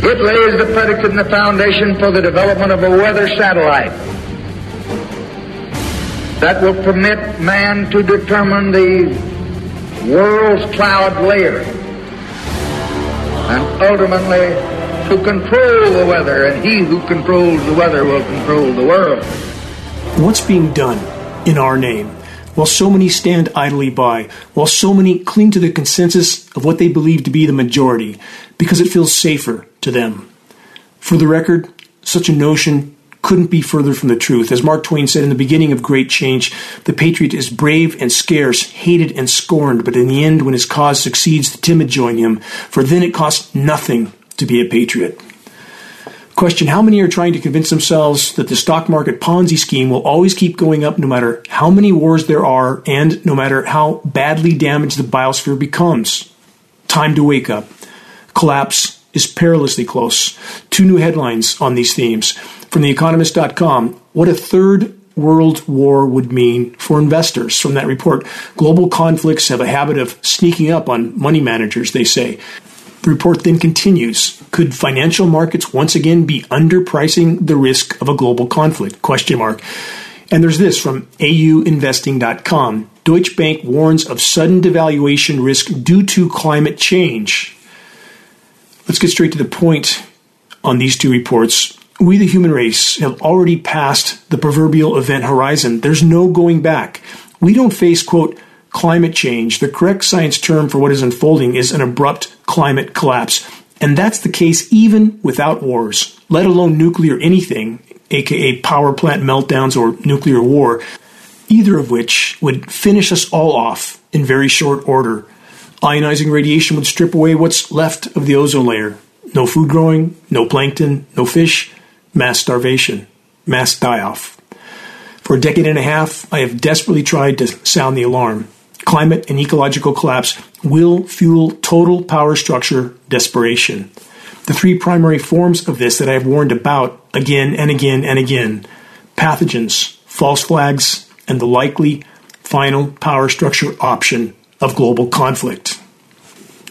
It lays the predicate and the foundation for the development of a weather satellite that will permit man to determine the world's cloud layer and ultimately to control the weather, and he who controls the weather will control the world. What's being done in our name? While so many stand idly by, while so many cling to the consensus of what they believe to be the majority, because it feels safer to them. For the record, such a notion couldn't be further from the truth. As Mark Twain said in the beginning of Great Change, the patriot is brave and scarce, hated and scorned, but in the end, when his cause succeeds, the timid join him, for then it costs nothing to be a patriot. Question How many are trying to convince themselves that the stock market Ponzi scheme will always keep going up no matter how many wars there are and no matter how badly damaged the biosphere becomes? Time to wake up. Collapse is perilously close. Two new headlines on these themes. From TheEconomist.com, what a third world war would mean for investors. From that report, global conflicts have a habit of sneaking up on money managers, they say. The report then continues Could financial markets once again be underpricing the risk of a global conflict? Question mark. And there's this from auinvesting.com. Deutsche Bank warns of sudden devaluation risk due to climate change. Let's get straight to the point on these two reports. We, the human race, have already passed the proverbial event horizon. There's no going back. We don't face, quote, climate change. The correct science term for what is unfolding is an abrupt climate collapse. And that's the case even without wars, let alone nuclear anything, aka power plant meltdowns or nuclear war, either of which would finish us all off in very short order. Ionizing radiation would strip away what's left of the ozone layer. No food growing, no plankton, no fish, mass starvation, mass die off. For a decade and a half, I have desperately tried to sound the alarm. Climate and ecological collapse will fuel total power structure desperation. The three primary forms of this that I have warned about again and again and again pathogens, false flags, and the likely final power structure option of global conflict,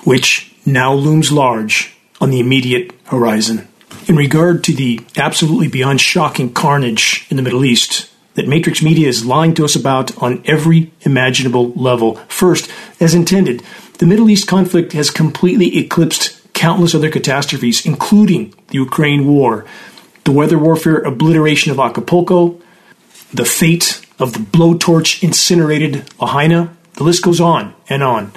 which now looms large on the immediate horizon. In regard to the absolutely beyond shocking carnage in the Middle East, that Matrix Media is lying to us about on every imaginable level. First, as intended, the Middle East conflict has completely eclipsed countless other catastrophes, including the Ukraine war, the weather warfare obliteration of Acapulco, the fate of the blowtorch incinerated Lahaina. The list goes on and on.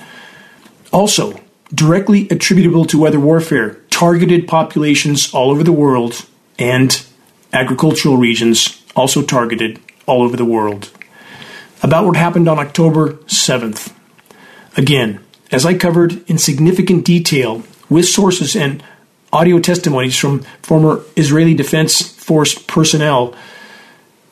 Also, directly attributable to weather warfare, targeted populations all over the world and agricultural regions also targeted all over the world. About what happened on October 7th. Again, as I covered in significant detail with sources and audio testimonies from former Israeli Defense Force personnel,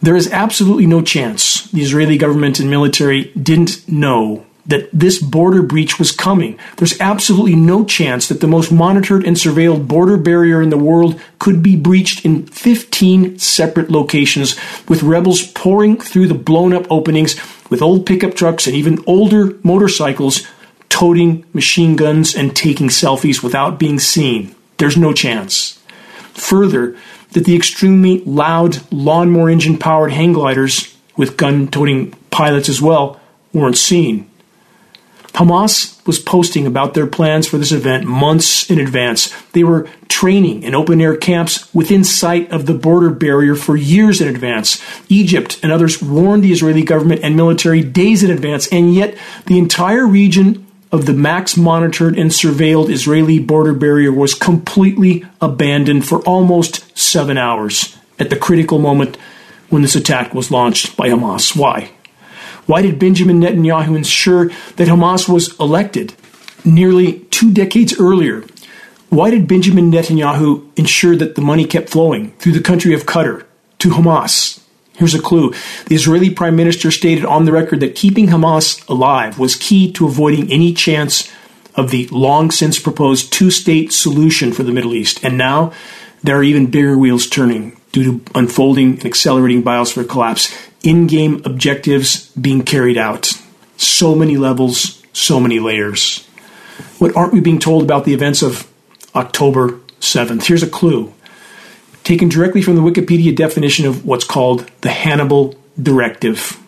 there is absolutely no chance the Israeli government and military didn't know that this border breach was coming. There's absolutely no chance that the most monitored and surveilled border barrier in the world could be breached in 15 separate locations with rebels pouring through the blown up openings with old pickup trucks and even older motorcycles toting machine guns and taking selfies without being seen. There's no chance. Further, that the extremely loud lawnmower engine powered hang gliders with gun toting pilots as well weren't seen. Hamas was posting about their plans for this event months in advance. They were training in open air camps within sight of the border barrier for years in advance. Egypt and others warned the Israeli government and military days in advance, and yet the entire region of the max monitored and surveilled Israeli border barrier was completely abandoned for almost seven hours at the critical moment when this attack was launched by Hamas. Why? Why did Benjamin Netanyahu ensure that Hamas was elected nearly two decades earlier? Why did Benjamin Netanyahu ensure that the money kept flowing through the country of Qatar to Hamas? Here's a clue. The Israeli prime minister stated on the record that keeping Hamas alive was key to avoiding any chance of the long since proposed two state solution for the Middle East. And now there are even bigger wheels turning due to unfolding and accelerating biosphere collapse in game objectives being carried out. So many levels, so many layers. What aren't we being told about the events of October 7th. Here's a clue taken directly from the Wikipedia definition of what's called the Hannibal Directive.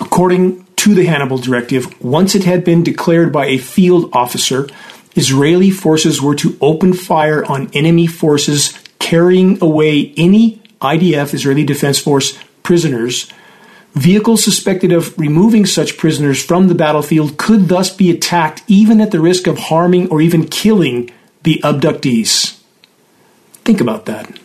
According to the Hannibal Directive, once it had been declared by a field officer, Israeli forces were to open fire on enemy forces carrying away any IDF, Israeli Defense Force, prisoners. Vehicles suspected of removing such prisoners from the battlefield could thus be attacked even at the risk of harming or even killing the abductees. Think about that.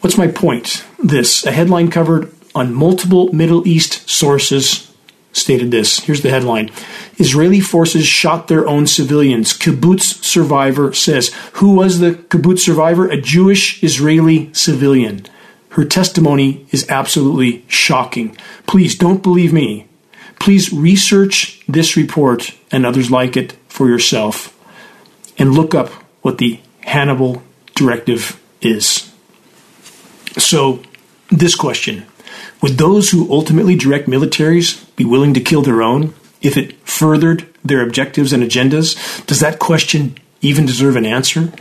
What's my point? This a headline covered on multiple Middle East sources stated this. Here's the headline Israeli forces shot their own civilians. Kibbutz survivor says. Who was the kibbutz survivor? A Jewish Israeli civilian. Her testimony is absolutely shocking. Please don't believe me. Please research this report and others like it for yourself and look up what the Hannibal Directive is. So, this question would those who ultimately direct militaries be willing to kill their own if it furthered their objectives and agendas? Does that question even deserve an answer?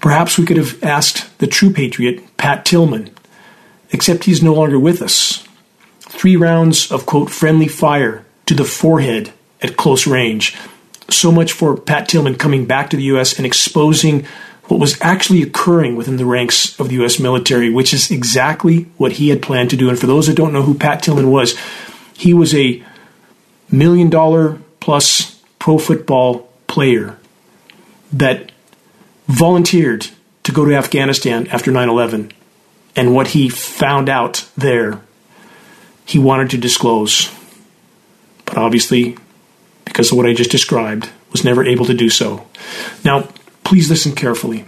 Perhaps we could have asked the true patriot, Pat Tillman, except he's no longer with us. Three rounds of, quote, friendly fire to the forehead at close range. So much for Pat Tillman coming back to the U.S. and exposing what was actually occurring within the ranks of the U.S. military, which is exactly what he had planned to do. And for those that don't know who Pat Tillman was, he was a million dollar plus pro football player that volunteered to go to Afghanistan after 9 11. And what he found out there, he wanted to disclose. But obviously, because of what I just described, was never able to do so. Now, Please listen carefully.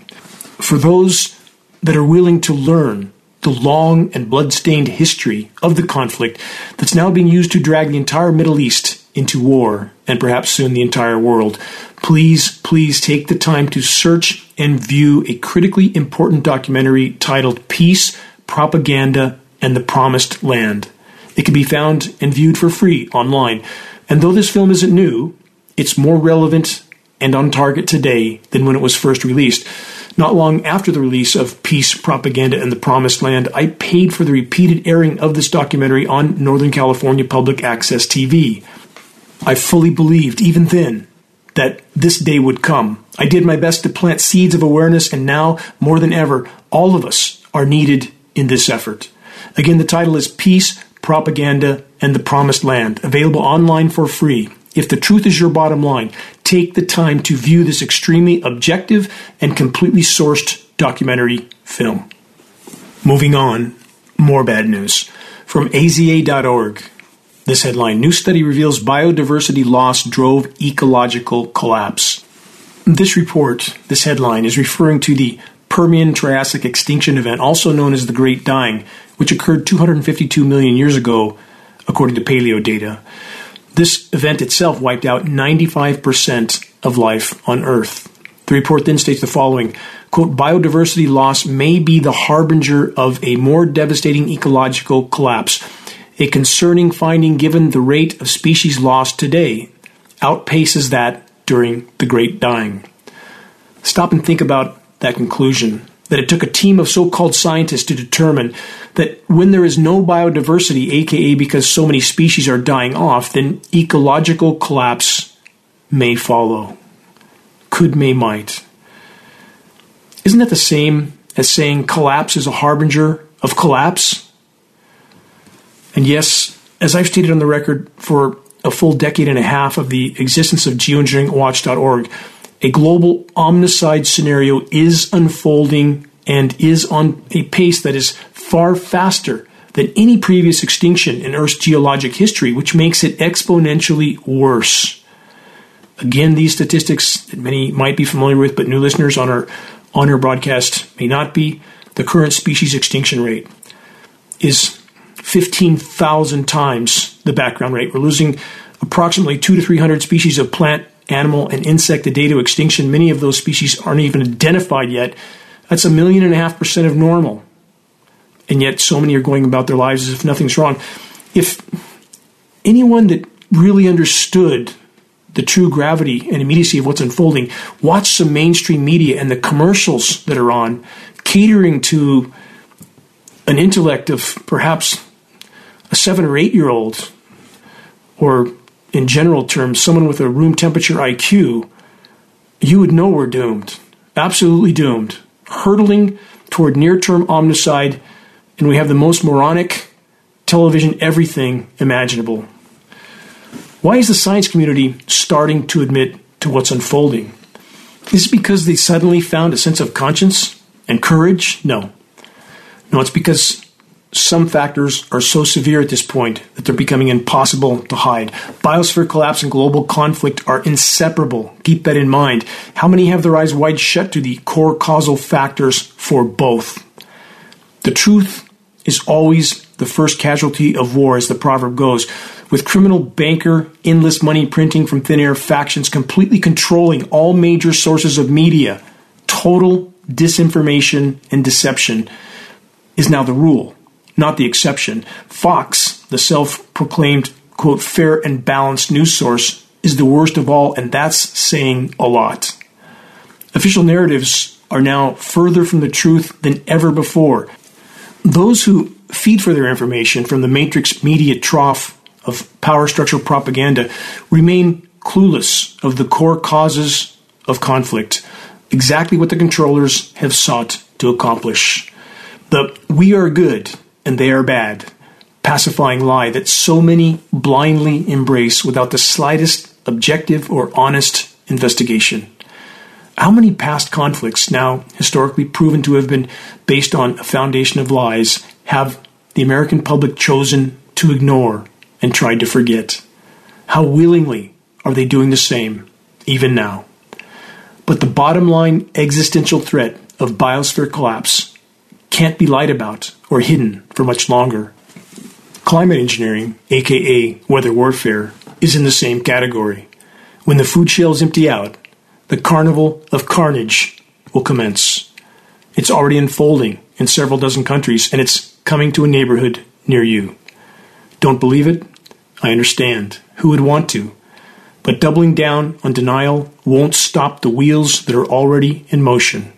For those that are willing to learn the long and blood-stained history of the conflict that's now being used to drag the entire Middle East into war and perhaps soon the entire world, please, please take the time to search and view a critically important documentary titled Peace, Propaganda, and the Promised Land. It can be found and viewed for free online. And though this film isn't new, it's more relevant and on target today than when it was first released. Not long after the release of Peace, Propaganda, and the Promised Land, I paid for the repeated airing of this documentary on Northern California Public Access TV. I fully believed, even then, that this day would come. I did my best to plant seeds of awareness, and now, more than ever, all of us are needed in this effort. Again, the title is Peace, Propaganda, and the Promised Land, available online for free. If the truth is your bottom line, take the time to view this extremely objective and completely sourced documentary film. Moving on, more bad news. From AZA.org, this headline New study reveals biodiversity loss drove ecological collapse. This report, this headline, is referring to the Permian Triassic extinction event, also known as the Great Dying, which occurred 252 million years ago, according to paleo data. This event itself wiped out 95% of life on Earth. The report then states the following quote, biodiversity loss may be the harbinger of a more devastating ecological collapse, a concerning finding given the rate of species loss today outpaces that during the Great Dying. Stop and think about that conclusion that it took a team of so called scientists to determine that when there is no biodiversity, aka because so many species are dying off, then ecological collapse may follow. Could, may, might. Isn't that the same as saying collapse is a harbinger of collapse? And yes, as I've stated on the record for a full decade and a half of the existence of geoengineeringwatch.org, a global omnicide scenario is unfolding and is on a pace that is far faster than any previous extinction in Earth's geologic history, which makes it exponentially worse. Again, these statistics that many might be familiar with, but new listeners on our on our broadcast may not be. The current species extinction rate is 15,000 times the background rate. We're losing approximately two to 300 species of plant, animal, and insect a day to extinction. Many of those species aren't even identified yet. That's a million and a half percent of normal. And yet, so many are going about their lives as if nothing's wrong. If anyone that really understood the true gravity and immediacy of what's unfolding, watch some mainstream media and the commercials that are on, catering to an intellect of perhaps a seven or eight year old, or in general terms, someone with a room temperature IQ, you would know we're doomed. Absolutely doomed. Hurtling toward near term omnicide, and we have the most moronic television everything imaginable. Why is the science community starting to admit to what's unfolding? Is it because they suddenly found a sense of conscience and courage? No. No, it's because some factors are so severe at this point that they're becoming impossible to hide. Biosphere collapse and global conflict are inseparable. Keep that in mind. How many have their eyes wide shut to the core causal factors for both? The truth is always the first casualty of war, as the proverb goes with criminal banker, endless money printing from thin air factions completely controlling all major sources of media, total disinformation and deception is now the rule, not the exception. Fox, the self proclaimed, quote, fair and balanced news source, is the worst of all, and that's saying a lot. Official narratives are now further from the truth than ever before. Those who feed for their information from the matrix media trough of power structure propaganda remain clueless of the core causes of conflict, exactly what the controllers have sought to accomplish. The we are good and they are bad pacifying lie that so many blindly embrace without the slightest objective or honest investigation. How many past conflicts, now historically proven to have been based on a foundation of lies, have the American public chosen to ignore and tried to forget. How willingly are they doing the same, even now? But the bottom line existential threat of biosphere collapse can't be lied about or hidden for much longer. Climate engineering, aka weather warfare, is in the same category. When the food shelves empty out, the carnival of carnage will commence. It's already unfolding in several dozen countries, and it's coming to a neighborhood near you. Don't believe it? I understand. Who would want to? But doubling down on denial won't stop the wheels that are already in motion.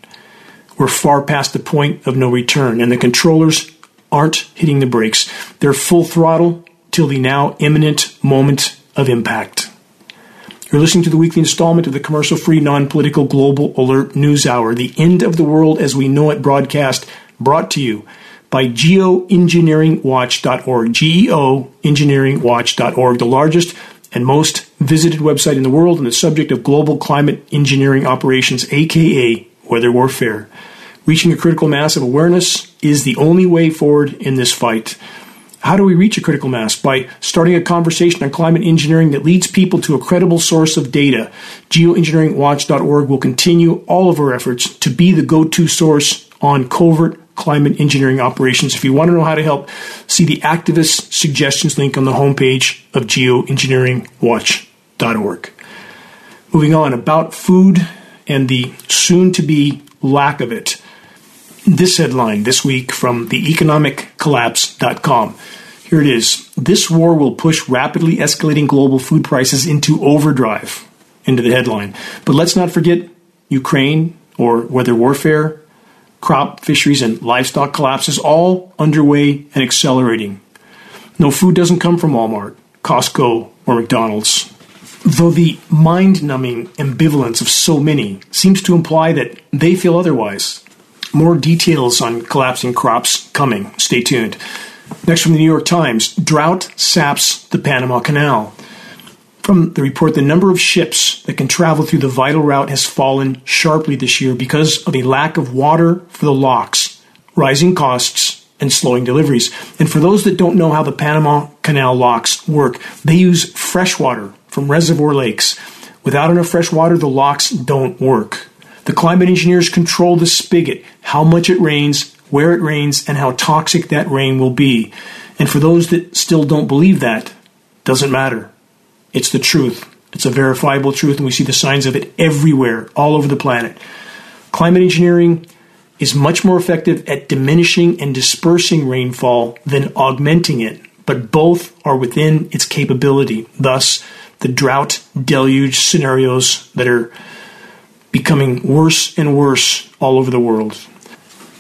We're far past the point of no return, and the controllers aren't hitting the brakes. They're full throttle till the now imminent moment of impact. You're listening to the weekly installment of the commercial free, non political Global Alert News Hour, the end of the world as we know it broadcast, brought to you by geoengineeringwatch.org. Geoengineeringwatch.org, the largest and most visited website in the world on the subject of global climate engineering operations, aka weather warfare. Reaching a critical mass of awareness is the only way forward in this fight. How do we reach a critical mass? By starting a conversation on climate engineering that leads people to a credible source of data. Geoengineeringwatch.org will continue all of our efforts to be the go to source on covert climate engineering operations. If you want to know how to help, see the activist suggestions link on the homepage of geoengineeringwatch.org. Moving on, about food and the soon to be lack of it. This headline this week from the economiccollapse.com. Here it is. This war will push rapidly escalating global food prices into overdrive. Into the headline. But let's not forget Ukraine or weather warfare crop, fisheries, and livestock collapses all underway and accelerating. No food doesn't come from Walmart, Costco, or McDonald's. Though the mind numbing ambivalence of so many seems to imply that they feel otherwise. More details on collapsing crops coming. Stay tuned. Next from the New York Times Drought saps the Panama Canal. From the report, the number of ships that can travel through the vital route has fallen sharply this year because of a lack of water for the locks, rising costs, and slowing deliveries. And for those that don't know how the Panama Canal locks work, they use fresh water from reservoir lakes. Without enough fresh water, the locks don't work. The climate engineers control the spigot, how much it rains, where it rains, and how toxic that rain will be. And for those that still don't believe that, doesn't matter. It's the truth. It's a verifiable truth, and we see the signs of it everywhere, all over the planet. Climate engineering is much more effective at diminishing and dispersing rainfall than augmenting it, but both are within its capability. Thus, the drought deluge scenarios that are becoming worse and worse all over the world.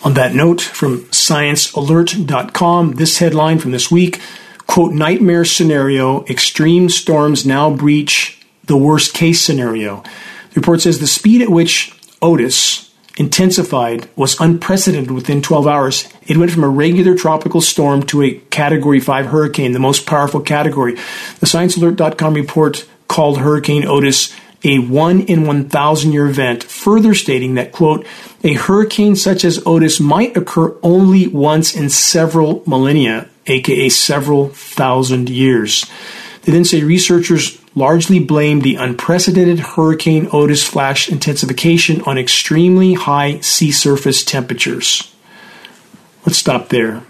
On that note, from sciencealert.com, this headline from this week quote, nightmare scenario, extreme storms now breach the worst case scenario. The report says the speed at which Otis intensified was unprecedented within 12 hours. It went from a regular tropical storm to a Category 5 hurricane, the most powerful category. The ScienceAlert.com report called Hurricane Otis a 1 in 1,000 year event, further stating that, quote, a hurricane such as Otis might occur only once in several millennia, aka several thousand years. They then say researchers largely blame the unprecedented Hurricane Otis flash intensification on extremely high sea surface temperatures. Let's stop there.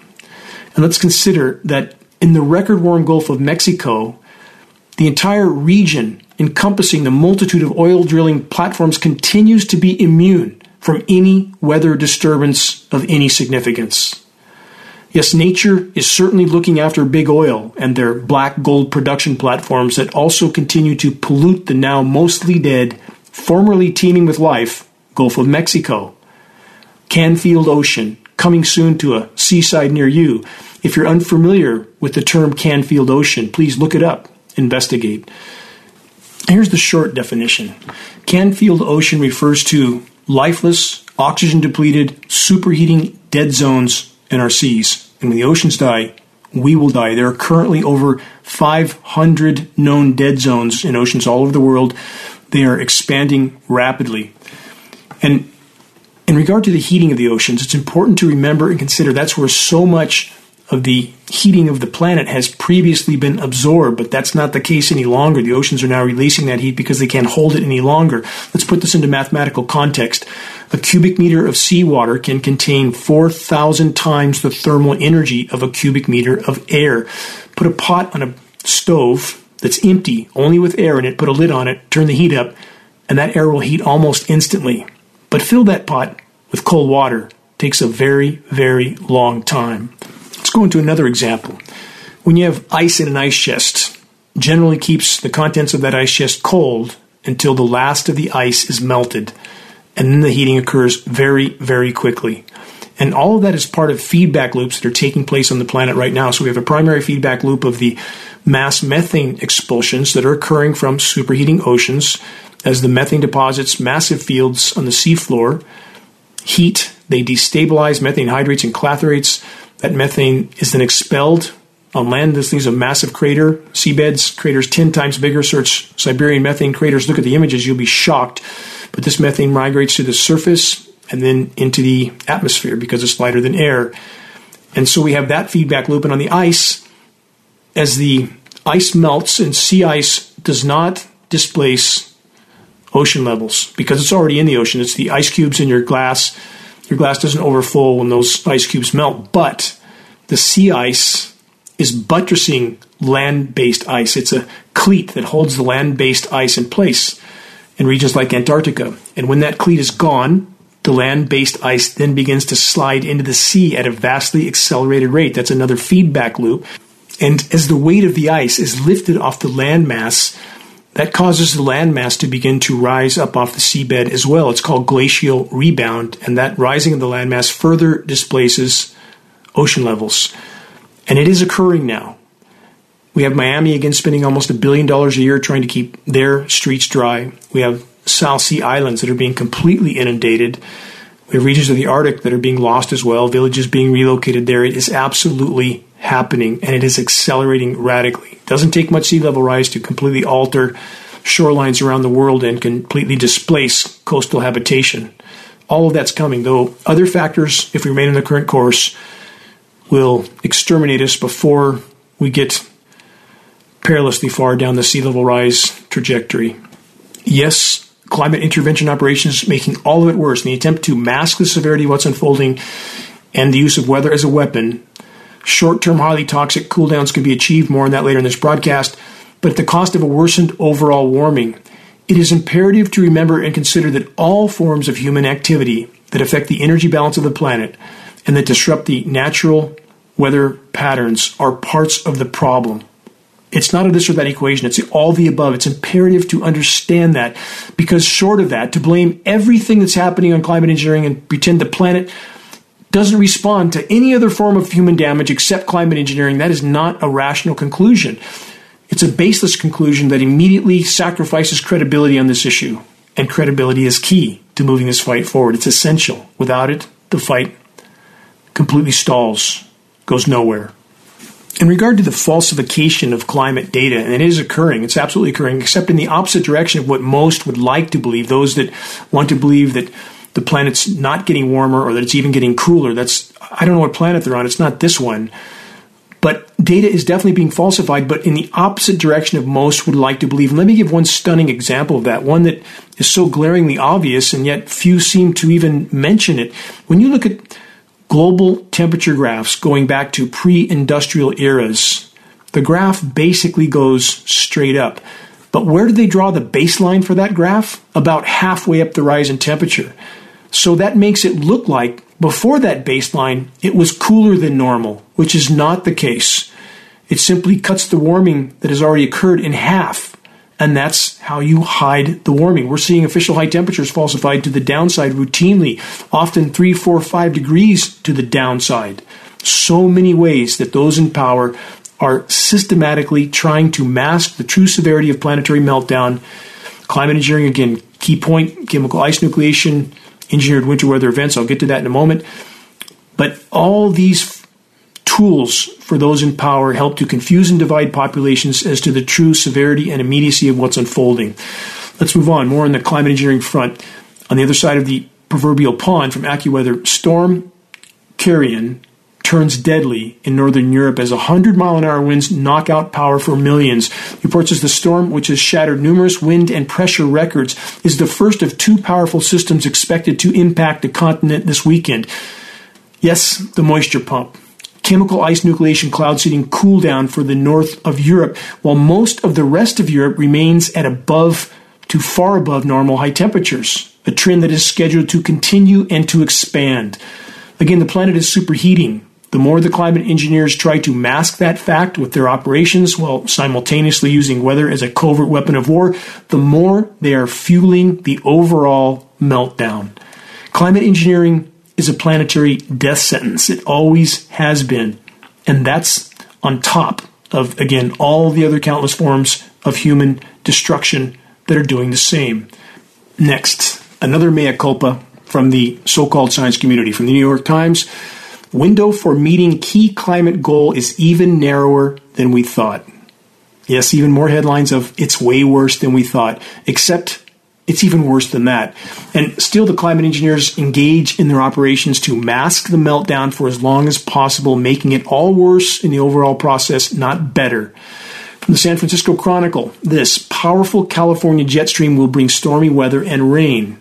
And let's consider that in the record warm Gulf of Mexico, the entire region encompassing the multitude of oil drilling platforms continues to be immune from any weather disturbance of any significance. Yes, nature is certainly looking after big oil and their black gold production platforms that also continue to pollute the now mostly dead, formerly teeming with life, Gulf of Mexico. Canfield Ocean, coming soon to a seaside near you. If you're unfamiliar with the term Canfield Ocean, please look it up, investigate. Here's the short definition Canfield Ocean refers to lifeless, oxygen depleted, superheating dead zones in our seas. And when the oceans die, we will die. There are currently over 500 known dead zones in oceans all over the world. They are expanding rapidly. And in regard to the heating of the oceans, it's important to remember and consider that's where so much of the heating of the planet has previously been absorbed, but that's not the case any longer. The oceans are now releasing that heat because they can't hold it any longer. Let's put this into mathematical context. A cubic meter of seawater can contain 4,000 times the thermal energy of a cubic meter of air. Put a pot on a stove that's empty, only with air in it, put a lid on it, turn the heat up, and that air will heat almost instantly. But fill that pot with cold water. Takes a very, very long time. Go into another example. When you have ice in an ice chest, generally keeps the contents of that ice chest cold until the last of the ice is melted, and then the heating occurs very, very quickly. And all of that is part of feedback loops that are taking place on the planet right now. So we have a primary feedback loop of the mass methane expulsions that are occurring from superheating oceans as the methane deposits massive fields on the seafloor. Heat, they destabilize methane hydrates and clathrates that methane is then expelled on land. This thing's a massive crater. Seabeds, craters 10 times bigger. Search Siberian methane craters. Look at the images, you'll be shocked. But this methane migrates to the surface and then into the atmosphere because it's lighter than air. And so we have that feedback loop. And on the ice, as the ice melts and sea ice does not displace ocean levels because it's already in the ocean. It's the ice cubes in your glass your glass doesn't overflow when those ice cubes melt, but the sea ice is buttressing land based ice. It's a cleat that holds the land based ice in place in regions like Antarctica. And when that cleat is gone, the land based ice then begins to slide into the sea at a vastly accelerated rate. That's another feedback loop. And as the weight of the ice is lifted off the landmass, that causes the landmass to begin to rise up off the seabed as well. It's called glacial rebound, and that rising of the landmass further displaces ocean levels. And it is occurring now. We have Miami again spending almost a billion dollars a year trying to keep their streets dry. We have South Sea islands that are being completely inundated. We have regions of the Arctic that are being lost as well, villages being relocated there. It is absolutely happening and it is accelerating radically. It doesn't take much sea level rise to completely alter shorelines around the world and completely displace coastal habitation. All of that's coming, though other factors, if we remain in the current course, will exterminate us before we get perilously far down the sea level rise trajectory. Yes, climate intervention operations making all of it worse in the attempt to mask the severity of what's unfolding and the use of weather as a weapon Short term, highly toxic cooldowns can be achieved, more on that later in this broadcast, but at the cost of a worsened overall warming. It is imperative to remember and consider that all forms of human activity that affect the energy balance of the planet and that disrupt the natural weather patterns are parts of the problem. It's not a this or that equation. It's all the above. It's imperative to understand that because short of that, to blame everything that's happening on climate engineering and pretend the planet doesn't respond to any other form of human damage except climate engineering, that is not a rational conclusion. It's a baseless conclusion that immediately sacrifices credibility on this issue. And credibility is key to moving this fight forward. It's essential. Without it, the fight completely stalls, goes nowhere. In regard to the falsification of climate data, and it is occurring, it's absolutely occurring, except in the opposite direction of what most would like to believe. Those that want to believe that the planet's not getting warmer or that it's even getting cooler. That's, I don't know what planet they're on. It's not this one. But data is definitely being falsified, but in the opposite direction of most would like to believe. And let me give one stunning example of that, one that is so glaringly obvious, and yet few seem to even mention it. When you look at global temperature graphs going back to pre industrial eras, the graph basically goes straight up. But where do they draw the baseline for that graph? About halfway up the rise in temperature. So that makes it look like before that baseline, it was cooler than normal, which is not the case. It simply cuts the warming that has already occurred in half. And that's how you hide the warming. We're seeing official high temperatures falsified to the downside routinely, often three, four, five degrees to the downside. So many ways that those in power are systematically trying to mask the true severity of planetary meltdown. Climate engineering, again, key point, chemical ice nucleation, engineered winter weather events. I'll get to that in a moment. But all these tools for those in power help to confuse and divide populations as to the true severity and immediacy of what's unfolding. Let's move on. More on the climate engineering front. On the other side of the proverbial pond from AccuWeather, Storm Ciarán turns deadly in northern Europe as 100 mile an hour winds knock out power for millions. Reports as the storm, which has shattered numerous wind and pressure records, is the first of two powerful systems expected to impact the continent this weekend. Yes, the moisture pump. Chemical ice nucleation cloud seeding cool down for the north of Europe, while most of the rest of Europe remains at above to far above normal high temperatures, a trend that is scheduled to continue and to expand. Again, the planet is superheating. The more the climate engineers try to mask that fact with their operations while simultaneously using weather as a covert weapon of war, the more they are fueling the overall meltdown. Climate engineering is a planetary death sentence. It always has been. And that's on top of, again, all the other countless forms of human destruction that are doing the same. Next, another mea culpa from the so called science community, from the New York Times window for meeting key climate goal is even narrower than we thought. Yes, even more headlines of it's way worse than we thought, except it's even worse than that. And still, the climate engineers engage in their operations to mask the meltdown for as long as possible, making it all worse in the overall process, not better. From the San Francisco Chronicle, this powerful California jet stream will bring stormy weather and rain.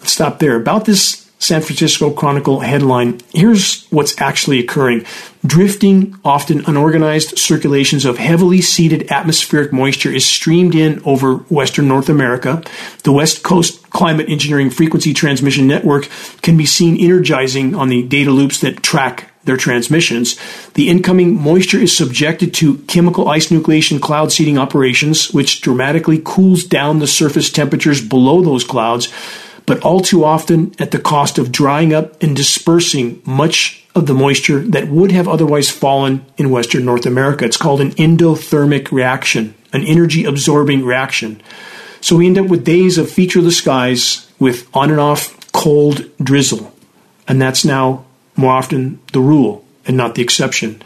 Let's stop there. About this San Francisco Chronicle headline Here's what's actually occurring. Drifting, often unorganized circulations of heavily seeded atmospheric moisture is streamed in over Western North America. The West Coast Climate Engineering Frequency Transmission Network can be seen energizing on the data loops that track their transmissions. The incoming moisture is subjected to chemical ice nucleation cloud seeding operations, which dramatically cools down the surface temperatures below those clouds but all too often at the cost of drying up and dispersing much of the moisture that would have otherwise fallen in Western North America. It's called an endothermic reaction, an energy absorbing reaction. So we end up with days of featureless skies with on and off cold drizzle. And that's now more often the rule and not the exception.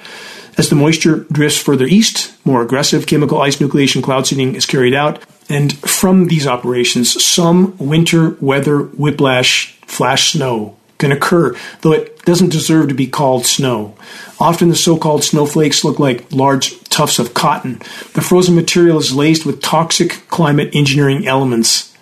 As the moisture drifts further east, more aggressive chemical ice nucleation cloud seeding is carried out, and from these operations, some winter weather whiplash flash snow can occur, though it doesn't deserve to be called snow. Often the so called snowflakes look like large tufts of cotton. The frozen material is laced with toxic climate engineering elements,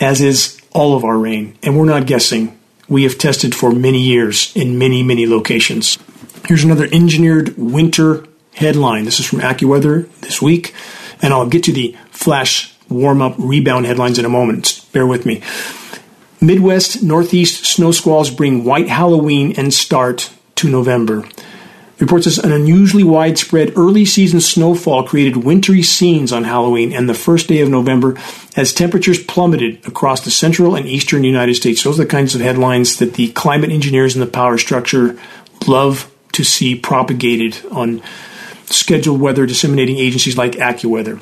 as is all of our rain. And we're not guessing. We have tested for many years in many, many locations. Here's another engineered winter headline. This is from AccuWeather this week, and I'll get to the flash warm up rebound headlines in a moment. Bear with me. Midwest Northeast snow squalls bring white Halloween and start to November. Reports says an unusually widespread early season snowfall created wintry scenes on Halloween and the first day of November as temperatures plummeted across the central and eastern United States. Those are the kinds of headlines that the climate engineers and the power structure love to see propagated on scheduled weather disseminating agencies like AccuWeather.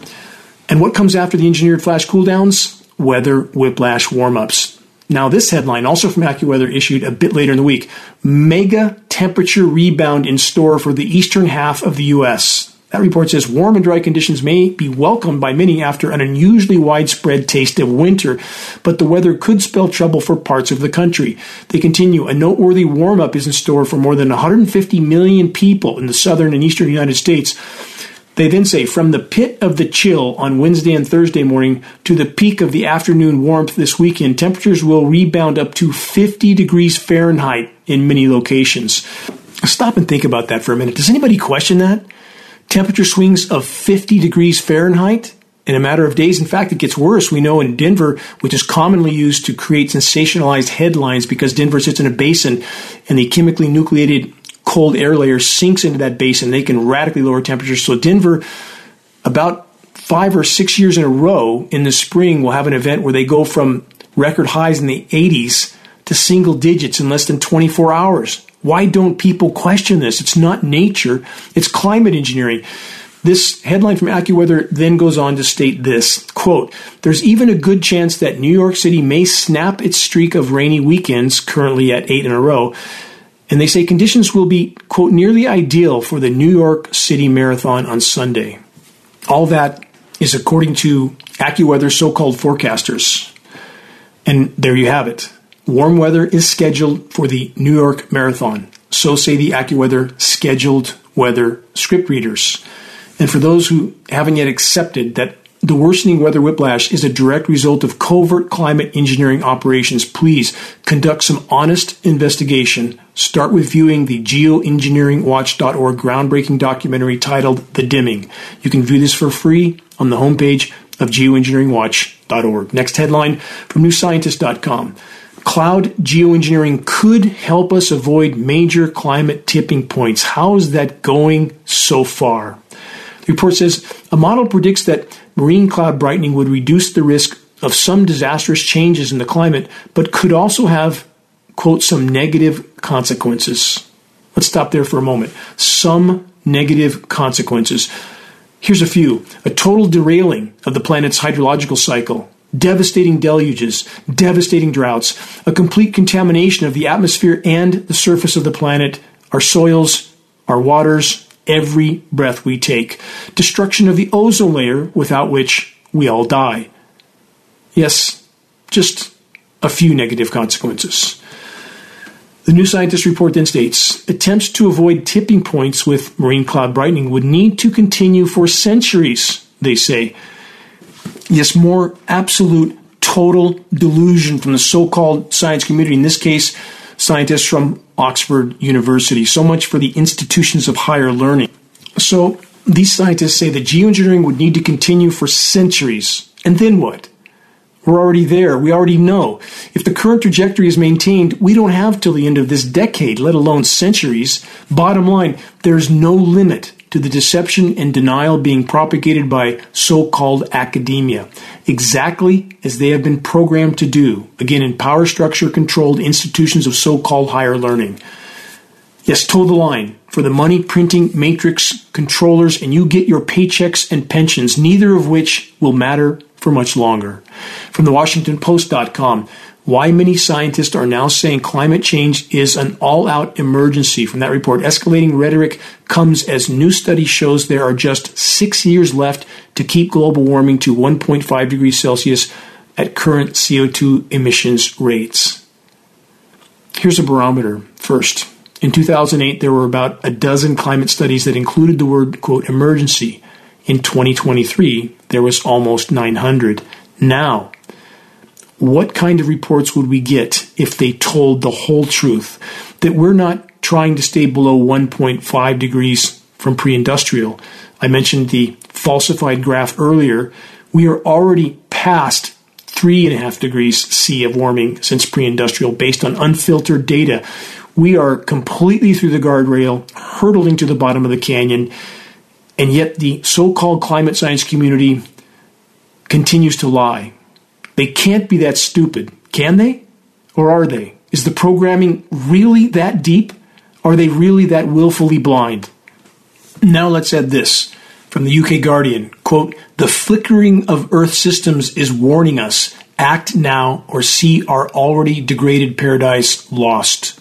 And what comes after the engineered flash cooldowns? Weather whiplash warmups. Now, this headline, also from AccuWeather, issued a bit later in the week mega temperature rebound in store for the eastern half of the U.S. That report says warm and dry conditions may be welcomed by many after an unusually widespread taste of winter, but the weather could spell trouble for parts of the country. They continue, a noteworthy warm up is in store for more than 150 million people in the southern and eastern United States they then say from the pit of the chill on Wednesday and Thursday morning to the peak of the afternoon warmth this weekend, temperatures will rebound up to 50 degrees Fahrenheit in many locations. Stop and think about that for a minute. Does anybody question that? Temperature swings of 50 degrees Fahrenheit in a matter of days. In fact, it gets worse. We know in Denver, which is commonly used to create sensationalized headlines because Denver sits in a basin and the chemically nucleated cold air layer sinks into that basin. They can radically lower temperatures. So Denver, about five or six years in a row in the spring, will have an event where they go from record highs in the 80s to single digits in less than 24 hours. Why don't people question this? It's not nature, it's climate engineering. This headline from AccuWeather then goes on to state this quote, There's even a good chance that New York City may snap its streak of rainy weekends, currently at eight in a row, and they say conditions will be, quote, nearly ideal for the New York City Marathon on Sunday. All that is according to AccuWeather so called forecasters. And there you have it. Warm weather is scheduled for the New York Marathon. So say the AccuWeather scheduled weather script readers. And for those who haven't yet accepted that the worsening weather whiplash is a direct result of covert climate engineering operations. Please conduct some honest investigation. Start with viewing the geoengineeringwatch.org groundbreaking documentary titled The Dimming. You can view this for free on the homepage of geoengineeringwatch.org. Next headline from newscientist.com. Cloud geoengineering could help us avoid major climate tipping points. How is that going so far? The report says a model predicts that marine cloud brightening would reduce the risk of some disastrous changes in the climate, but could also have, quote, some negative consequences. Let's stop there for a moment. Some negative consequences. Here's a few a total derailing of the planet's hydrological cycle, devastating deluges, devastating droughts, a complete contamination of the atmosphere and the surface of the planet, our soils, our waters, every breath we take, destruction of the ozone layer without which we all die. Yes, just a few negative consequences. The New Scientist report then states attempts to avoid tipping points with marine cloud brightening would need to continue for centuries, they say. Yes, more absolute, total delusion from the so called science community, in this case, scientists from Oxford University. So much for the institutions of higher learning. So these scientists say that geoengineering would need to continue for centuries. And then what? We're already there. We already know. If the current trajectory is maintained, we don't have till the end of this decade, let alone centuries. Bottom line, there's no limit to the deception and denial being propagated by so called academia, exactly as they have been programmed to do, again, in power structure controlled institutions of so called higher learning. Yes, toe the line for the money printing matrix controllers, and you get your paychecks and pensions, neither of which will matter for much longer. From the WashingtonPost.com, why many scientists are now saying climate change is an all out emergency. From that report, escalating rhetoric comes as new study shows there are just six years left to keep global warming to 1.5 degrees Celsius at current CO2 emissions rates. Here's a barometer first. In 2008, there were about a dozen climate studies that included the word, quote, emergency. In 2023, there was almost 900. Now, what kind of reports would we get if they told the whole truth? That we're not trying to stay below 1.5 degrees from pre industrial. I mentioned the falsified graph earlier. We are already past three and a half degrees C of warming since pre industrial based on unfiltered data. We are completely through the guardrail, hurtling to the bottom of the canyon, and yet the so called climate science community continues to lie. They can't be that stupid, can they? Or are they? Is the programming really that deep? Are they really that willfully blind? Now let's add this from the UK Guardian quote, the flickering of Earth systems is warning us act now or see our already degraded paradise lost.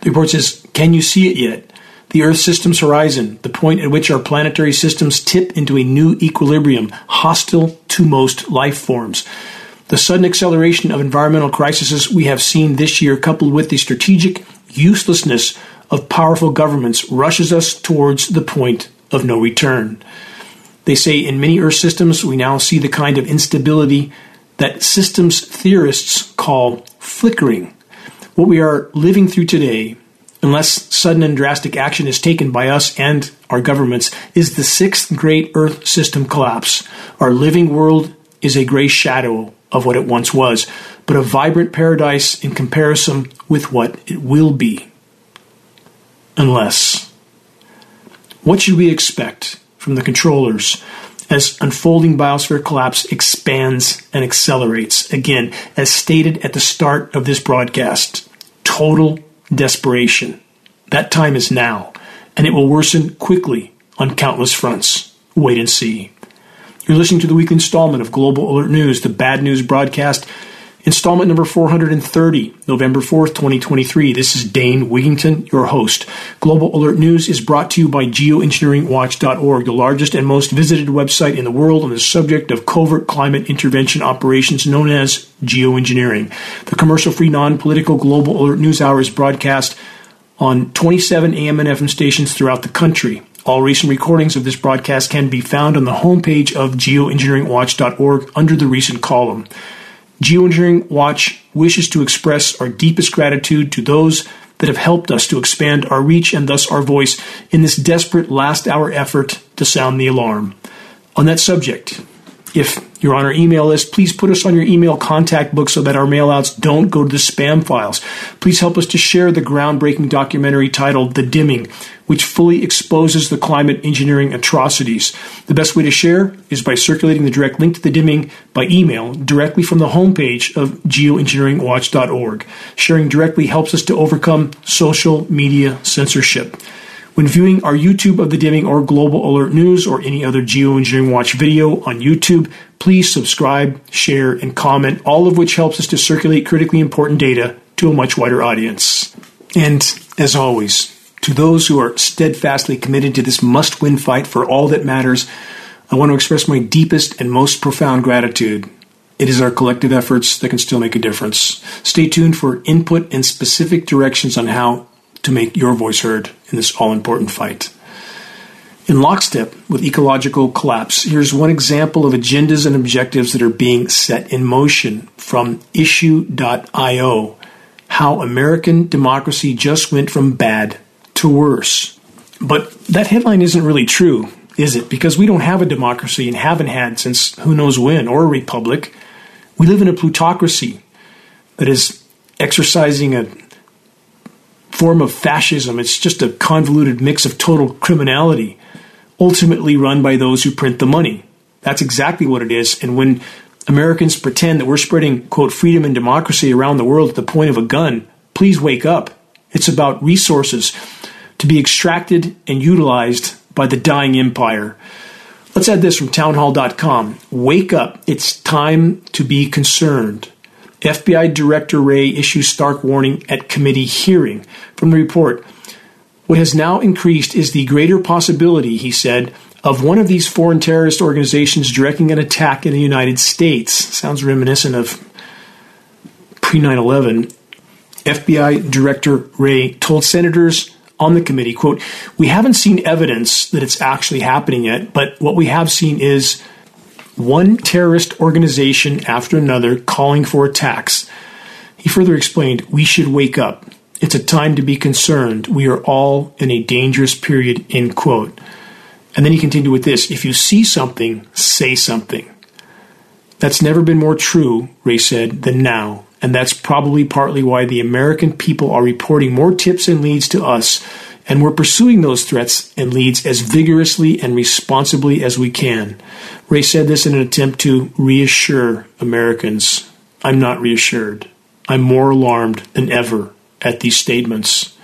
The report says, Can you see it yet? The Earth system's horizon, the point at which our planetary systems tip into a new equilibrium, hostile to most life forms. The sudden acceleration of environmental crises we have seen this year, coupled with the strategic uselessness of powerful governments, rushes us towards the point of no return. They say in many Earth systems, we now see the kind of instability that systems theorists call flickering. What we are living through today, unless sudden and drastic action is taken by us and our governments, is the sixth great Earth system collapse. Our living world is a gray shadow of what it once was, but a vibrant paradise in comparison with what it will be. Unless. What should we expect from the controllers as unfolding biosphere collapse expands and accelerates. Again, as stated at the start of this broadcast, total desperation. That time is now, and it will worsen quickly on countless fronts. Wait and see. You're listening to the weekly installment of Global Alert News, the bad news broadcast Installment number 430, November 4th, 2023. This is Dane Wigington, your host. Global Alert News is brought to you by geoengineeringwatch.org, the largest and most visited website in the world on the subject of covert climate intervention operations known as geoengineering. The commercial free, non political Global Alert News Hour is broadcast on 27 AM and FM stations throughout the country. All recent recordings of this broadcast can be found on the homepage of geoengineeringwatch.org under the recent column. Geoengineering Watch wishes to express our deepest gratitude to those that have helped us to expand our reach and thus our voice in this desperate last hour effort to sound the alarm. On that subject, if you're on our email list, please put us on your email contact book so that our mailouts don't go to the spam files. Please help us to share the groundbreaking documentary titled The Dimming, which fully exposes the climate engineering atrocities. The best way to share is by circulating the direct link to The Dimming by email directly from the homepage of geoengineeringwatch.org. Sharing directly helps us to overcome social media censorship. When viewing our YouTube of the Dimming or Global Alert News or any other Geoengineering Watch video on YouTube, please subscribe, share, and comment, all of which helps us to circulate critically important data to a much wider audience. And as always, to those who are steadfastly committed to this must win fight for all that matters, I want to express my deepest and most profound gratitude. It is our collective efforts that can still make a difference. Stay tuned for input and specific directions on how to make your voice heard in this all important fight. In lockstep with ecological collapse, here's one example of agendas and objectives that are being set in motion from issue.io how American democracy just went from bad to worse. But that headline isn't really true, is it? Because we don't have a democracy and haven't had since who knows when, or a republic. We live in a plutocracy that is exercising a form of fascism. It's just a convoluted mix of total criminality, ultimately run by those who print the money. That's exactly what it is. And when Americans pretend that we're spreading, quote, freedom and democracy around the world at the point of a gun, please wake up. It's about resources to be extracted and utilized by the dying empire. Let's add this from townhall.com. Wake up. It's time to be concerned. FBI Director Wray issues stark warning at committee hearing. From the report, what has now increased is the greater possibility, he said, of one of these foreign terrorist organizations directing an attack in the United States. Sounds reminiscent of pre 9 11. FBI Director Wray told senators on the committee, quote, We haven't seen evidence that it's actually happening yet, but what we have seen is one terrorist organization after another calling for attacks. He further explained, We should wake up. It's a time to be concerned. We are all in a dangerous period, end quote. And then he continued with this If you see something, say something. That's never been more true, Wray said, than now. And that's probably partly why the American people are reporting more tips and leads to us. And we're pursuing those threats and leads as vigorously and responsibly as we can. Wray said this in an attempt to reassure Americans. I'm not reassured. I'm more alarmed than ever at these statements.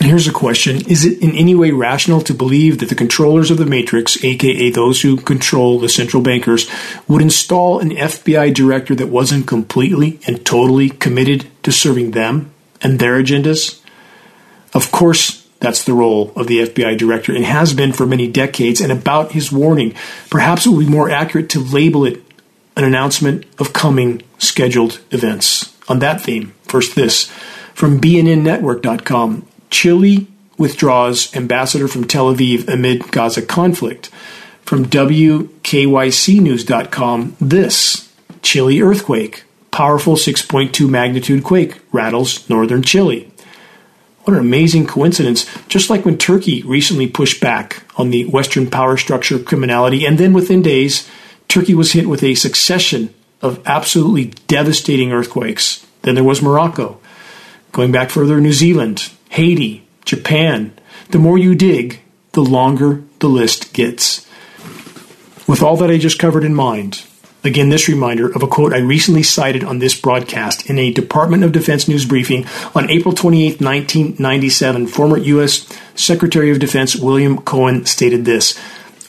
Here's a question Is it in any way rational to believe that the controllers of the matrix, aka those who control the central bankers, would install an FBI director that wasn't completely and totally committed to serving them and their agendas? Of course, that's the role of the FBI director and has been for many decades. And about his warning, perhaps it would be more accurate to label it an announcement of coming scheduled events. On that theme, first this from BNNNetwork.com. Chile withdraws ambassador from Tel Aviv amid Gaza conflict. From WKYCnews.com, this Chile earthquake. Powerful 6.2 magnitude quake rattles northern Chile. What an amazing coincidence. Just like when Turkey recently pushed back on the Western power structure criminality, and then within days, Turkey was hit with a succession of absolutely devastating earthquakes. Then there was Morocco. Going back further, New Zealand, Haiti, Japan. The more you dig, the longer the list gets. With all that I just covered in mind, again, this reminder of a quote I recently cited on this broadcast in a Department of Defense news briefing on April 28, 1997. Former U.S. Secretary of Defense William Cohen stated this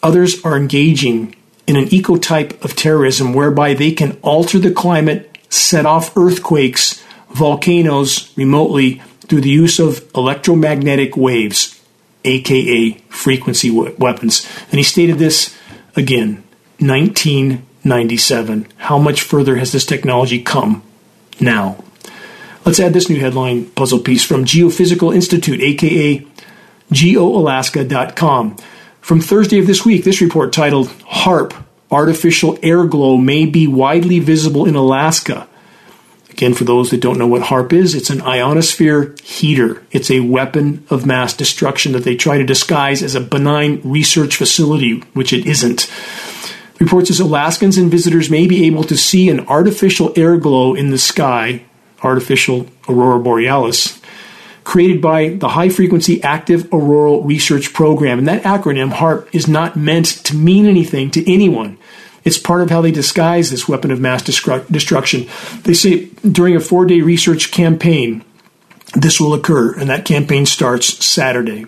Others are engaging in an ecotype of terrorism whereby they can alter the climate, set off earthquakes, volcanoes remotely through the use of electromagnetic waves, aka frequency weapons. And he stated this again, 1997. How much further has this technology come now? Let's add this new headline puzzle piece from Geophysical Institute, aka geoalaska.com. From Thursday of this week, this report titled HAARP Artificial Air Glow May Be Widely Visible in Alaska Again, for those that don't know what HAARP is, it's an ionosphere heater. It's a weapon of mass destruction that they try to disguise as a benign research facility, which it isn't. Reports as Alaskans and visitors may be able to see an artificial air glow in the sky, artificial aurora borealis, created by the High Frequency Active Auroral Research Program. And that acronym, HAARP, is not meant to mean anything to anyone. It's part of how they disguise this weapon of mass destruction. They say during a four day research campaign, this will occur, and that campaign starts Saturday.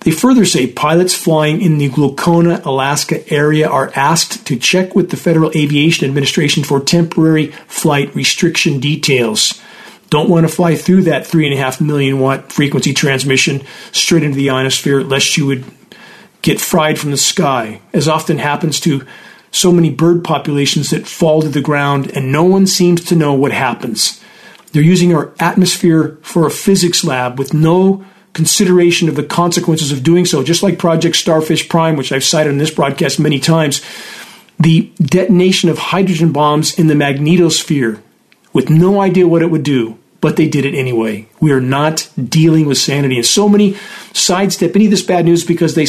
They further say pilots flying in the Gakona, Alaska area are asked to check with the Federal Aviation Administration for temporary flight restriction details. Don't want to fly through that 3.5 million watt frequency transmission straight into the ionosphere lest you would get fried from the sky, as often happens to so many bird populations that fall to the ground and no one seems to know what happens. They're using our atmosphere for a physics lab with no consideration of the consequences of doing so, just like Project Starfish Prime, which I've cited in this broadcast many times. The detonation of hydrogen bombs in the magnetosphere with no idea what it would do, but they did it anyway. We are not dealing with sanity. And so many sidestep any of this bad news because they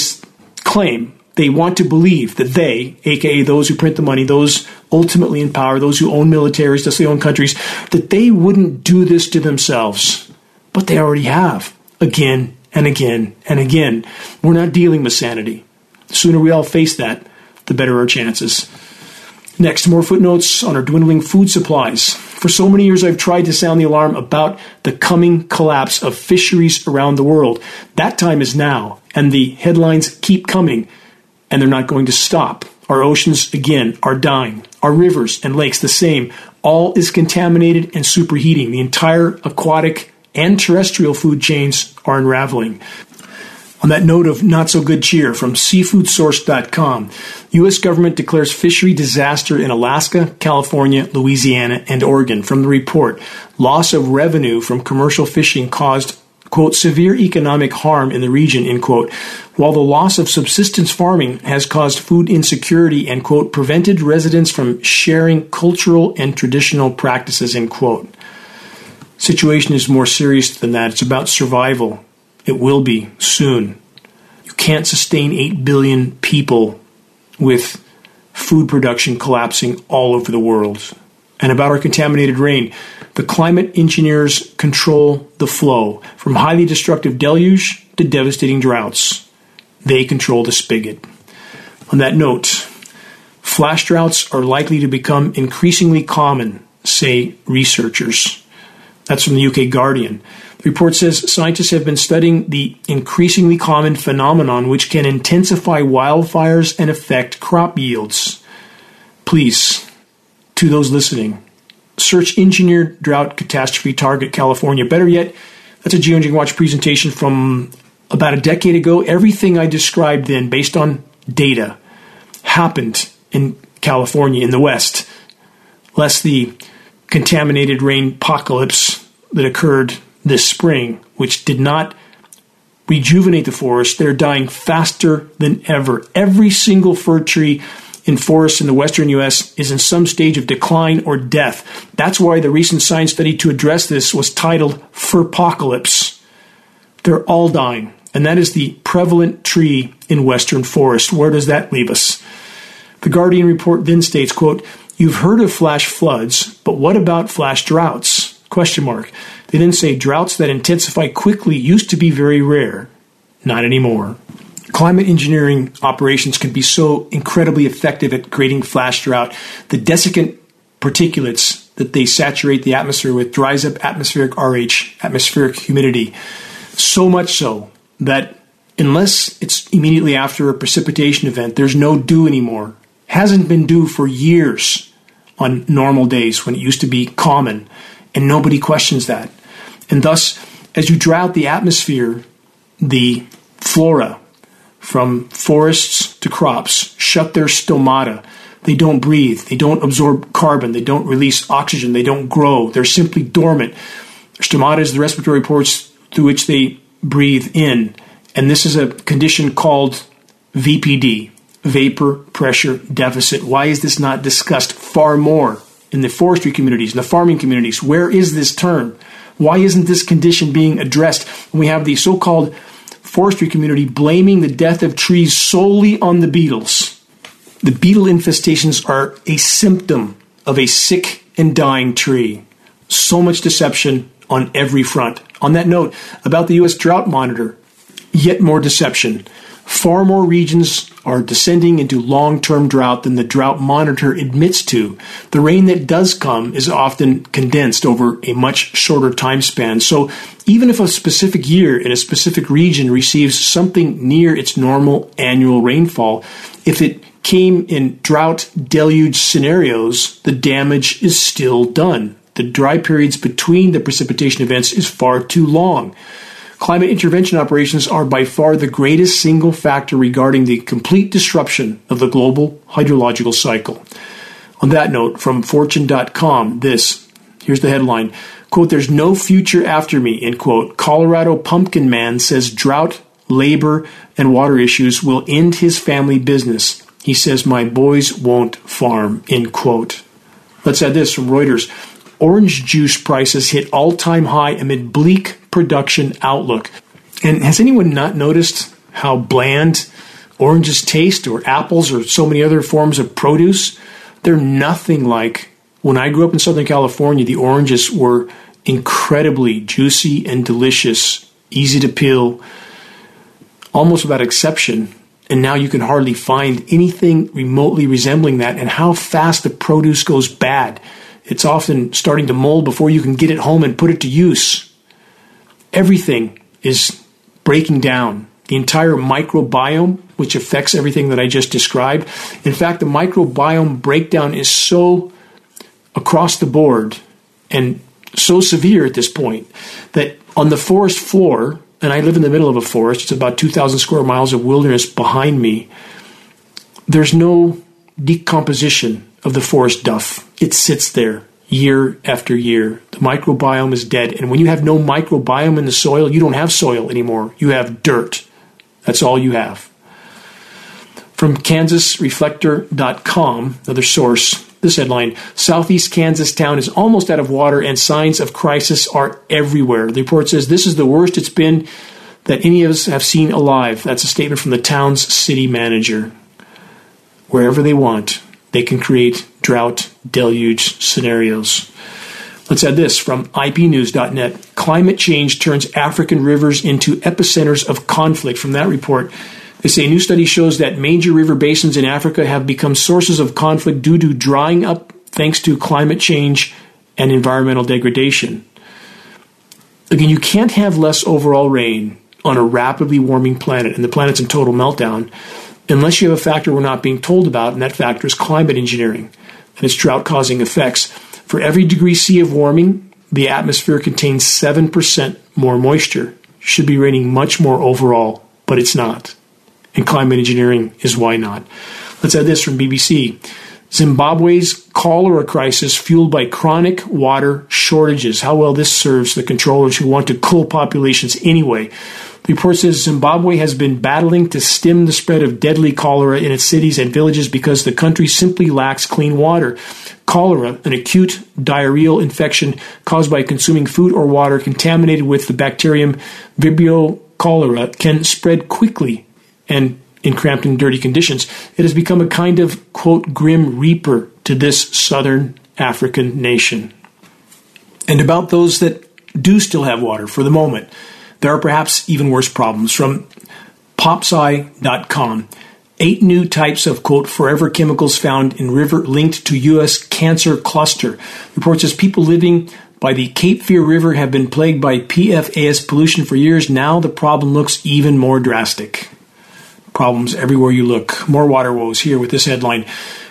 claim they want to believe that they, aka those who print the money, those ultimately in power, those who own militaries, thus they own countries, that they wouldn't do this to themselves. But they already have, again and again and again. We're not dealing with sanity. The sooner we all face that, the better our chances. Next, more footnotes on our dwindling food supplies. For so many years, I've tried to sound the alarm about the coming collapse of fisheries around the world. That time is now, and the headlines keep coming and they're not going to stop. Our oceans, again, are dying. Our rivers and lakes, the same. All is contaminated and superheating. The entire aquatic and terrestrial food chains are unraveling. On that note of not so good cheer from seafoodsource.com, U.S. government declares fishery disaster in Alaska, California, Louisiana, and Oregon. From the report, loss of revenue from commercial fishing caused quote, severe economic harm in the region, end quote, while the loss of subsistence farming has caused food insecurity and, quote, prevented residents from sharing cultural and traditional practices, end quote. Situation is more serious than that. It's about survival. It will be soon. You can't sustain 8 billion people with food production collapsing all over the world. And about our contaminated rain, the climate engineers control the flow from highly destructive deluge to devastating droughts. They control the spigot. On that note, flash droughts are likely to become increasingly common, say researchers. That's from the UK Guardian. The report says scientists have been studying the increasingly common phenomenon which can intensify wildfires and affect crop yields. Please, to those listening, search engineered drought catastrophe target California. Better yet, that's a Geoengineering Watch presentation from about a decade ago. Everything I described then, based on data, happened in California in the West, less the contaminated rain apocalypse that occurred this spring, which did not rejuvenate the forest. They're dying faster than ever. Every single fir tree in forests in the western U.S. is in some stage of decline or death. That's why the recent science study to address this was titled Firpocalypse. They're all dying, and that is the prevalent tree in western forests. Where does that leave us? The Guardian report then states, quote, You've heard of flash floods, but what about flash droughts? Question mark. They then say droughts that intensify quickly used to be very rare. Not anymore. Climate engineering operations can be so incredibly effective at creating flash drought. The desiccant particulates that they saturate the atmosphere with dries up atmospheric RH, atmospheric humidity, so much so that unless it's immediately after a precipitation event, there's no dew anymore. Hasn't been dew for years on normal days when it used to be common, and nobody questions that. And thus, as you dry out the atmosphere, the flora from forests to crops shut their stomata. They don't breathe. They don't absorb carbon. They don't release oxygen. They don't grow. They're simply dormant. Stomata is the respiratory ports through which they breathe in. And this is a condition called VPD, vapor pressure deficit. Why is this not discussed far more in the forestry communities, in the farming communities? Where is this term? Why isn't this condition being addressed we have the so called forestry community blaming the death of trees solely on the beetles? The beetle infestations are a symptom of a sick and dying tree. So much deception on every front. On that note, about the U.S. Drought Monitor, yet more deception. Far more regions are descending into long term drought than the drought monitor admits to. The rain that does come is often condensed over a much shorter time span. So, even if a specific year in a specific region receives something near its normal annual rainfall, if it came in drought deluge scenarios, the damage is still done. The dry periods between the precipitation events is far too long. Climate intervention operations are by far the greatest single factor regarding the complete disruption of the global hydrological cycle. On that note, from fortune.com, this here's the headline quote, There's no future after me, end quote. Colorado Pumpkin Man says drought, labor, and water issues will end his family business. He says, My boys won't farm, end quote. Let's add this from Reuters. Orange juice prices hit all time high amid bleak production outlook. And has anyone not noticed how bland oranges taste, or apples, or so many other forms of produce? They're nothing like when I grew up in Southern California, the oranges were incredibly juicy and delicious, easy to peel, almost without exception. And now you can hardly find anything remotely resembling that, and how fast the produce goes bad. It's often starting to mold before you can get it home and put it to use everything is breaking down. The entire microbiome, which affects everything that I just described. In fact, the microbiome breakdown is so across the board and so severe at this point that on the forest floor, and I live in the middle of a forest, it's about 2,000 square miles of wilderness behind me, there's no decomposition of the forest duff. It sits there year after year. The microbiome is dead. And when you have no microbiome in the soil, you don't have soil anymore. You have dirt. That's all you have. From KansasReflector.com, another source, this headline Southeast Kansas town is almost out of water and signs of crisis are everywhere. The report says this is the worst it's been that any of us have seen alive. That's a statement from the town's city manager. Wherever they want, they can create drought deluge scenarios. Let's add this from ipnews.net. Climate change turns African rivers into epicenters of conflict. From that report, they say a new study shows that major river basins in Africa have become sources of conflict due to drying up thanks to climate change and environmental degradation. Again, you can't have less overall rain on a rapidly warming planet, and the planet's in total meltdown, unless you have a factor we're not being told about, and that factor is climate engineering and its drought causing effects. For every degree C of warming, the atmosphere contains 7% more moisture. Should be raining much more overall, but it's not. And climate engineering is why not. Let's add this from BBC. Zimbabwe's cholera crisis fueled by chronic water shortages. How well this serves the controllers who want to cool populations anyway. The report says Zimbabwe has been battling to stem the spread of deadly cholera in its cities and villages because the country simply lacks clean water. Cholera, an acute diarrheal infection caused by consuming food or water contaminated with the bacterium Vibrio cholera, can spread quickly and in cramped and dirty conditions. It has become a kind of, quote, grim reaper to this southern African nation. And about those that do still have water for the moment, there are perhaps even worse problems. From popsci.com, eight new types of, quote, forever chemicals found in river linked to U.S. cancer cluster. Reports as people living by the Cape Fear River have been plagued by PFAS pollution for years. Now the problem looks even more drastic problems everywhere you look. More water woes here with this headline.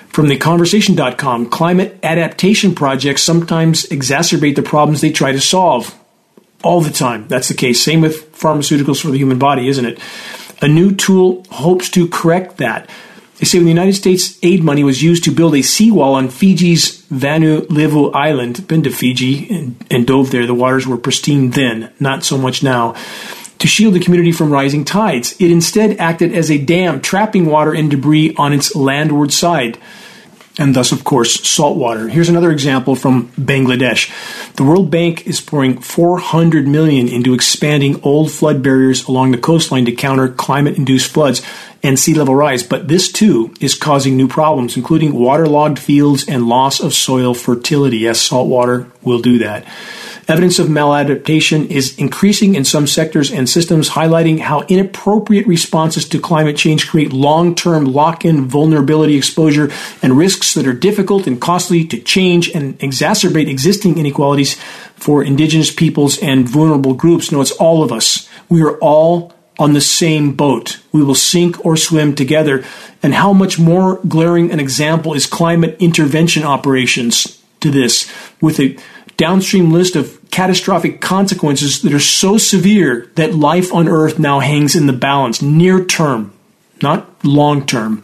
From the conversation.com, climate adaptation projects sometimes exacerbate the problems they try to solve. All the time. That's the case. Same with pharmaceuticals for the human body, isn't it? A new tool hopes to correct that. They say when the United States aid money was used to build a seawall on Fiji's Vanua Levu Island, been to Fiji and, and dove there, the waters were pristine then, not so much now to shield the community from rising tides. It instead acted as a dam, trapping water and debris on its landward side, and thus, of course, salt water. Here's another example from Bangladesh. The World Bank is pouring 400 million into expanding old flood barriers along the coastline to counter climate-induced floods and sea level rise, but this too is causing new problems, including waterlogged fields and loss of soil fertility. Yes, salt water will do that. Evidence of maladaptation is increasing in some sectors and systems, highlighting how inappropriate responses to climate change create long term lock in vulnerability exposure and risks that are difficult and costly to change and exacerbate existing inequalities for indigenous peoples and vulnerable groups. No, it's all of us. We are all on the same boat. We will sink or swim together. And how much more glaring an example is climate intervention operations to this, with a downstream list of catastrophic consequences that are so severe that life on Earth now hangs in the balance, near term, not long term.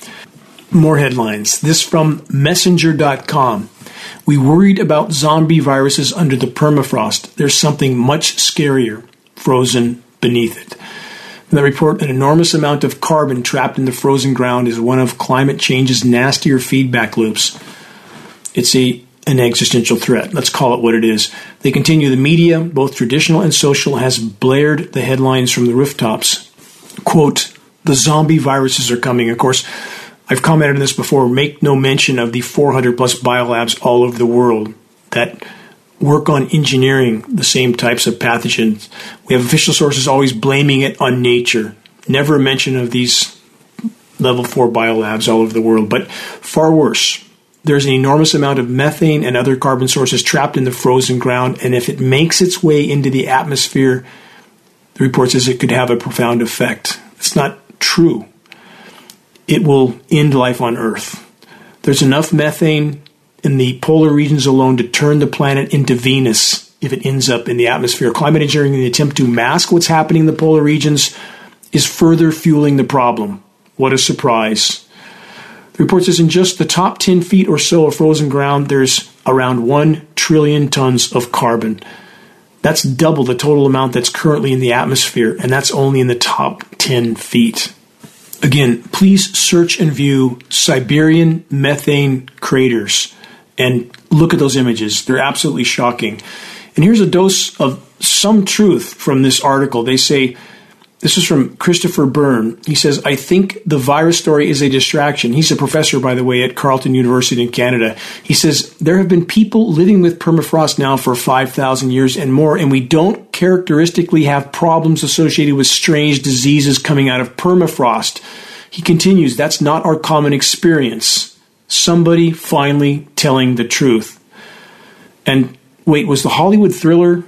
More headlines. This from Messenger.com. We worried about zombie viruses under the permafrost. There's something much scarier frozen beneath it. In that report, an enormous amount of carbon trapped in the frozen ground is one of climate change's nastier feedback loops. It's a an existential threat. Let's call it what it is. They continue the media, both traditional and social, has blared the headlines from the rooftops. Quote, the zombie viruses are coming. Of course, I've commented on this before. Make no mention of the 400 plus biolabs all over the world that work on engineering the same types of pathogens. We have official sources always blaming it on nature. Never a mention of these level 4 biolabs all over the world, but far worse there's an enormous amount of methane and other carbon sources trapped in the frozen ground, and if it makes its way into the atmosphere, the report says it could have a profound effect. It's not true. It will end life on Earth. There's enough methane in the polar regions alone to turn the planet into Venus if it ends up in the atmosphere. Climate engineering, in the attempt to mask what's happening in the polar regions, is further fueling the problem. What a surprise. The report says in just the top 10 feet or so of frozen ground, there's around 1 trillion tons of carbon. That's double the total amount that's currently in the atmosphere, and that's only in the top 10 feet. Again, please search and view Siberian methane craters and look at those images. They're absolutely shocking. And here's a dose of some truth from this article. They say This is from Christopher Burn. He says, I think the virus story is a distraction. He's a professor, by the way, at Carleton University in Canada. He says, There have been people living with permafrost now for 5,000 years and more, and we don't characteristically have problems associated with strange diseases coming out of permafrost. He continues, That's not our common experience. Somebody finally telling the truth. And wait, was the Hollywood thriller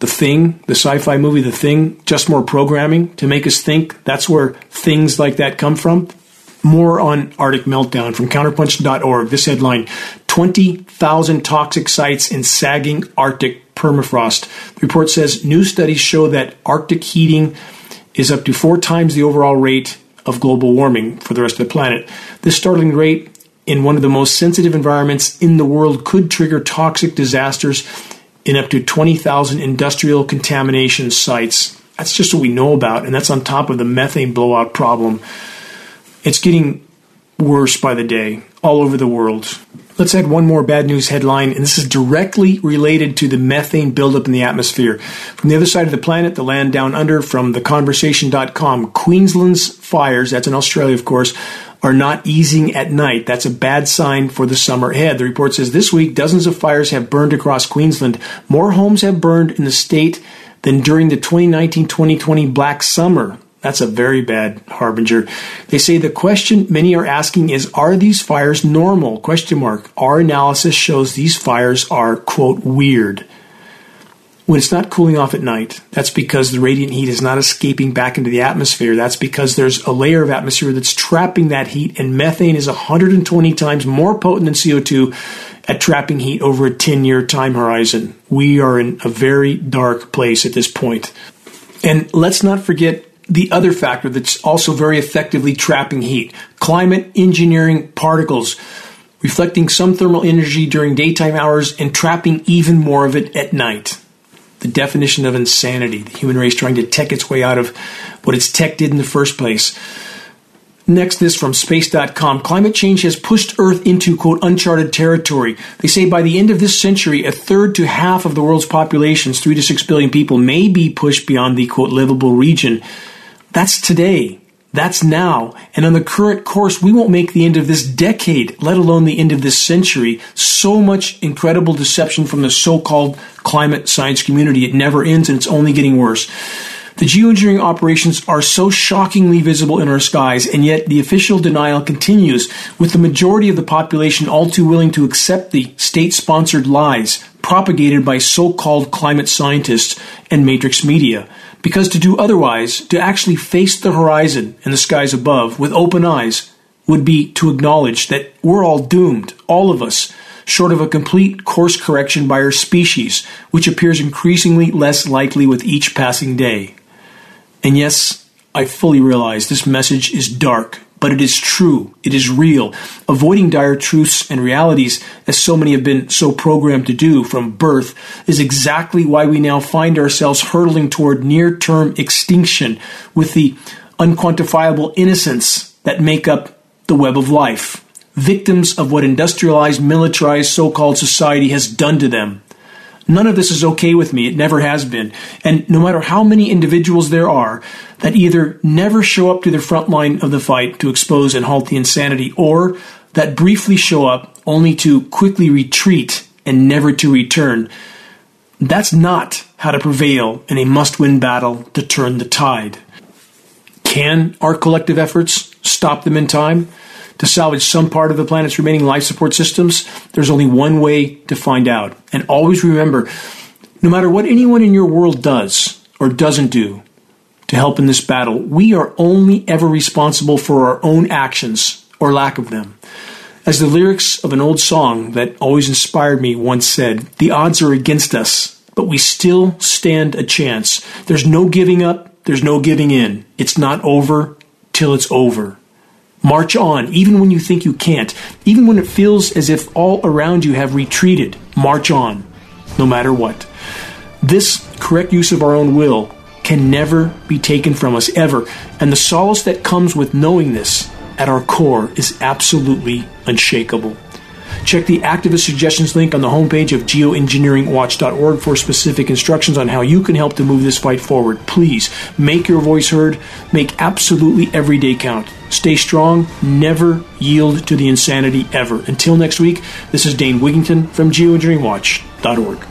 the Thing, the sci fi movie The Thing, just more programming to make us think that's where things like that come from? More on Arctic Meltdown from counterpunch.org. This headline 20,000 toxic sites in sagging Arctic permafrost. The report says new studies show that Arctic heating is up to four times the overall rate of global warming for the rest of the planet. This startling rate in one of the most sensitive environments in the world could trigger toxic disasters in up to 20,000 industrial contamination sites. That's just what we know about, and that's on top of the methane blowout problem. It's getting worse by the day all over the world. Let's add one more bad news headline, and this is directly related to the methane buildup in the atmosphere. From the other side of the planet, the land down under, from theconversation.com, Queensland's fires, that's in Australia, of course, are not easing at night. That's a bad sign for the summer ahead. The report says this week dozens of fires have burned across Queensland. More homes have burned in the state than during the 2019-2020 black summer. That's a very bad harbinger. They say the question many are asking is are these fires normal? Question mark. Our analysis shows these fires are quote weird. When it's not cooling off at night, that's because the radiant heat is not escaping back into the atmosphere. That's because there's a layer of atmosphere that's trapping that heat, and methane is 120 times more potent than CO2 at trapping heat over a 10 year time horizon. We are in a very dark place at this point. And let's not forget the other factor that's also very effectively trapping heat climate engineering particles reflecting some thermal energy during daytime hours and trapping even more of it at night the definition of insanity, the human race trying to tech its way out of what its tech did in the first place. Next, this from space.com. Climate change has pushed Earth into, quote, uncharted territory. They say by the end of this century, a third to half of the world's populations, three to six billion people, may be pushed beyond the, quote, livable region. That's today. That's now. And on the current course, we won't make the end of this decade, let alone the end of this century. So much incredible deception from the so-called climate science community. It never ends and it's only getting worse. The geoengineering operations are so shockingly visible in our skies, and yet the official denial continues, with the majority of the population all too willing to accept the state sponsored lies propagated by so called climate scientists and matrix media. Because to do otherwise, to actually face the horizon and the skies above with open eyes, would be to acknowledge that we're all doomed, all of us, short of a complete course correction by our species, which appears increasingly less likely with each passing day. And yes, I fully realize this message is dark but it is true. It is real. Avoiding dire truths and realities, as so many have been so programmed to do from birth, is exactly why we now find ourselves hurtling toward near term extinction with the unquantifiable innocence that make up the web of life. Victims of what industrialized, militarized, so called society has done to them. None of this is okay with me. It never has been. And no matter how many individuals there are that either never show up to the front line of the fight to expose and halt the insanity, or that briefly show up only to quickly retreat and never to return, that's not how to prevail in a must win battle to turn the tide. Can our collective efforts stop them in time? To salvage some part of the planet's remaining life support systems, there's only one way to find out. And always remember no matter what anyone in your world does or doesn't do to help in this battle, we are only ever responsible for our own actions or lack of them. As the lyrics of an old song that always inspired me once said, the odds are against us, but we still stand a chance. There's no giving up, there's no giving in. It's not over till it's over. March on, even when you think you can't, even when it feels as if all around you have retreated. March on, no matter what. This correct use of our own will can never be taken from us, ever. And the solace that comes with knowing this at our core is absolutely unshakable. Check the activist suggestions link on the homepage of geoengineeringwatch.org for specific instructions on how you can help to move this fight forward. Please make your voice heard, make absolutely every day count. Stay strong, never yield to the insanity ever. Until next week, this is Dane Wigington from geoengineeringwatch.org.